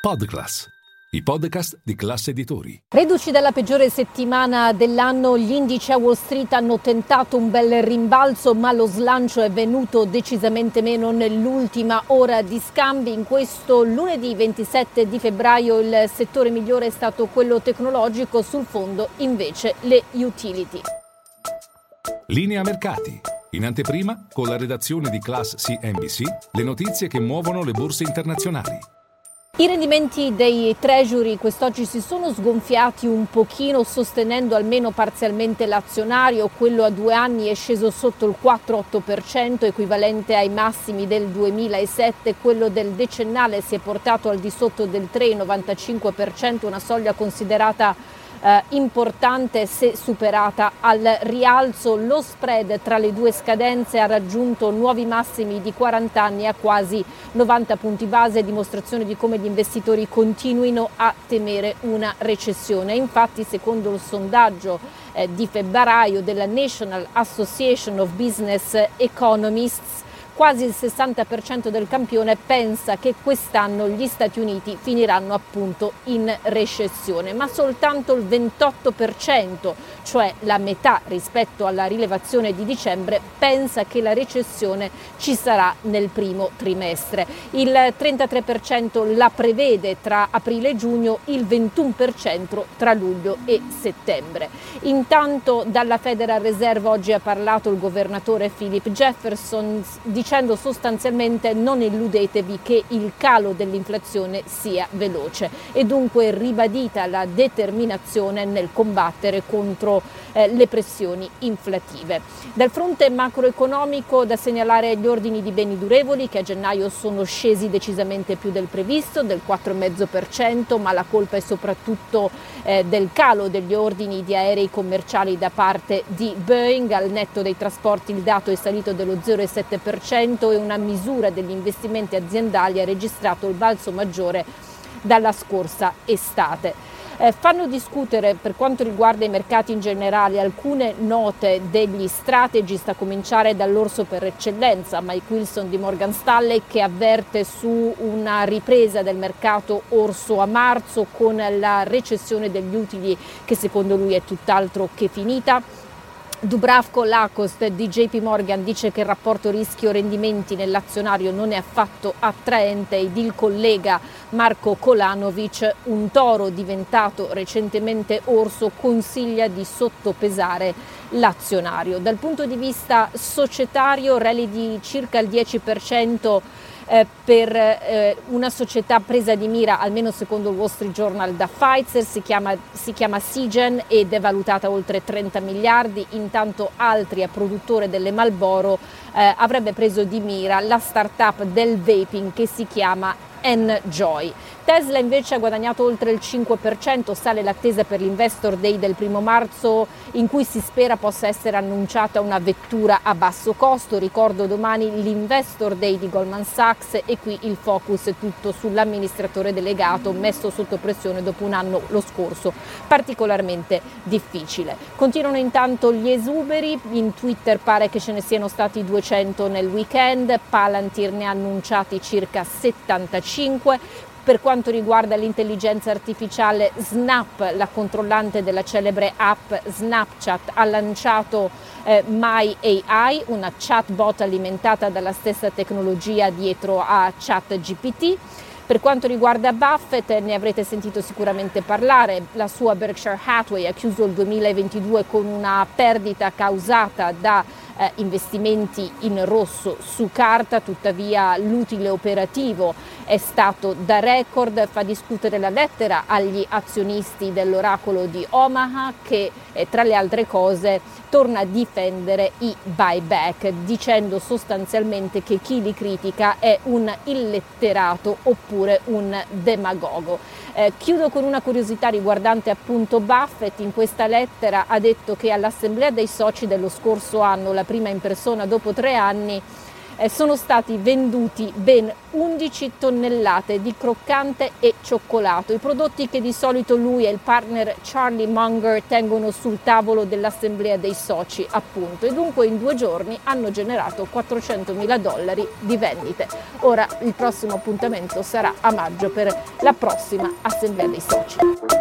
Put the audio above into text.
Podclass, i podcast di classe editori. Reduci dalla peggiore settimana dell'anno, gli indici a Wall Street hanno tentato un bel rimbalzo, ma lo slancio è venuto decisamente meno nell'ultima ora di scambi. In questo lunedì 27 di febbraio il settore migliore è stato quello tecnologico, sul fondo invece le utility. Linea mercati. In anteprima, con la redazione di Class CNBC, le notizie che muovono le borse internazionali. I rendimenti dei treasury quest'oggi si sono sgonfiati un pochino sostenendo almeno parzialmente l'azionario, quello a due anni è sceso sotto il 4,8% equivalente ai massimi del 2007, quello del decennale si è portato al di sotto del 3,95%, una soglia considerata eh, importante se superata al rialzo. Lo spread tra le due scadenze ha raggiunto nuovi massimi di 40 anni a quasi 90 punti base, dimostrazione di come gli investitori continuino a temere una recessione. Infatti, secondo il sondaggio eh, di febbraio della National Association of Business Economists, quasi il 60% del campione pensa che quest'anno gli Stati Uniti finiranno appunto in recessione, ma soltanto il 28%, cioè la metà rispetto alla rilevazione di dicembre, pensa che la recessione ci sarà nel primo trimestre. Il 33% la prevede tra aprile e giugno, il 21% tra luglio e settembre. Intanto dalla Federal Reserve oggi ha parlato il governatore Philip Jefferson dicendo dicendo sostanzialmente non illudetevi che il calo dell'inflazione sia veloce e dunque ribadita la determinazione nel combattere contro eh, le pressioni inflative. Dal fronte macroeconomico da segnalare gli ordini di beni durevoli che a gennaio sono scesi decisamente più del previsto, del 4,5%, ma la colpa è soprattutto eh, del calo degli ordini di aerei commerciali da parte di Boeing. Al netto dei trasporti il dato è salito dello 0,7% e una misura degli investimenti aziendali ha registrato il balzo maggiore dalla scorsa estate. Eh, fanno discutere per quanto riguarda i mercati in generale alcune note degli strategist, a cominciare dall'orso per eccellenza, Mike Wilson di Morgan Stanley, che avverte su una ripresa del mercato orso a marzo con la recessione degli utili che secondo lui è tutt'altro che finita. Dubravko Lacoste di JP Morgan dice che il rapporto rischio-rendimenti nell'azionario non è affatto attraente ed il collega Marco Kolanovic, un toro diventato recentemente orso, consiglia di sottopesare l'azionario. Dal punto di vista societario, rally di circa il 10% eh, per eh, una società presa di mira, almeno secondo il Wall Street Journal, da Pfizer, si chiama, si chiama Sigen ed è valutata oltre 30 miliardi, intanto altri a produttore delle Malboro eh, avrebbe preso di mira la startup del vaping che si chiama Enjoy. Tesla invece ha guadagnato oltre il 5%, sale l'attesa per l'Investor Day del primo marzo in cui si spera possa essere annunciata una vettura a basso costo. Ricordo domani l'Investor Day di Goldman Sachs e qui il focus è tutto sull'amministratore delegato messo sotto pressione dopo un anno lo scorso particolarmente difficile. Continuano intanto gli esuberi, in Twitter pare che ce ne siano stati 200 nel weekend, Palantir ne ha annunciati circa 75, per quanto riguarda l'intelligenza artificiale, Snap, la controllante della celebre app Snapchat, ha lanciato eh, My AI, una chatbot alimentata dalla stessa tecnologia dietro a ChatGPT. Per quanto riguarda Buffett, ne avrete sentito sicuramente parlare, la sua Berkshire Hathaway ha chiuso il 2022 con una perdita causata da eh, investimenti in rosso su carta, tuttavia l'utile operativo è stato da record, fa discutere la lettera agli azionisti dell'oracolo di Omaha che eh, tra le altre cose torna a difendere i buyback dicendo sostanzialmente che chi li critica è un illetterato oppure un demagogo. Eh, chiudo con una curiosità riguardante appunto Buffett, in questa lettera ha detto che all'assemblea dei soci dello scorso anno, la prima in persona dopo tre anni, eh, sono stati venduti ben 11 tonnellate di croccante e cioccolato, i prodotti che di solito lui e il partner Charlie Munger tengono sul tavolo dell'assemblea dei soci appunto e dunque in due giorni hanno generato 400 mila dollari di vendite. Ora il prossimo appuntamento sarà a maggio per la prossima assemblea dei soci.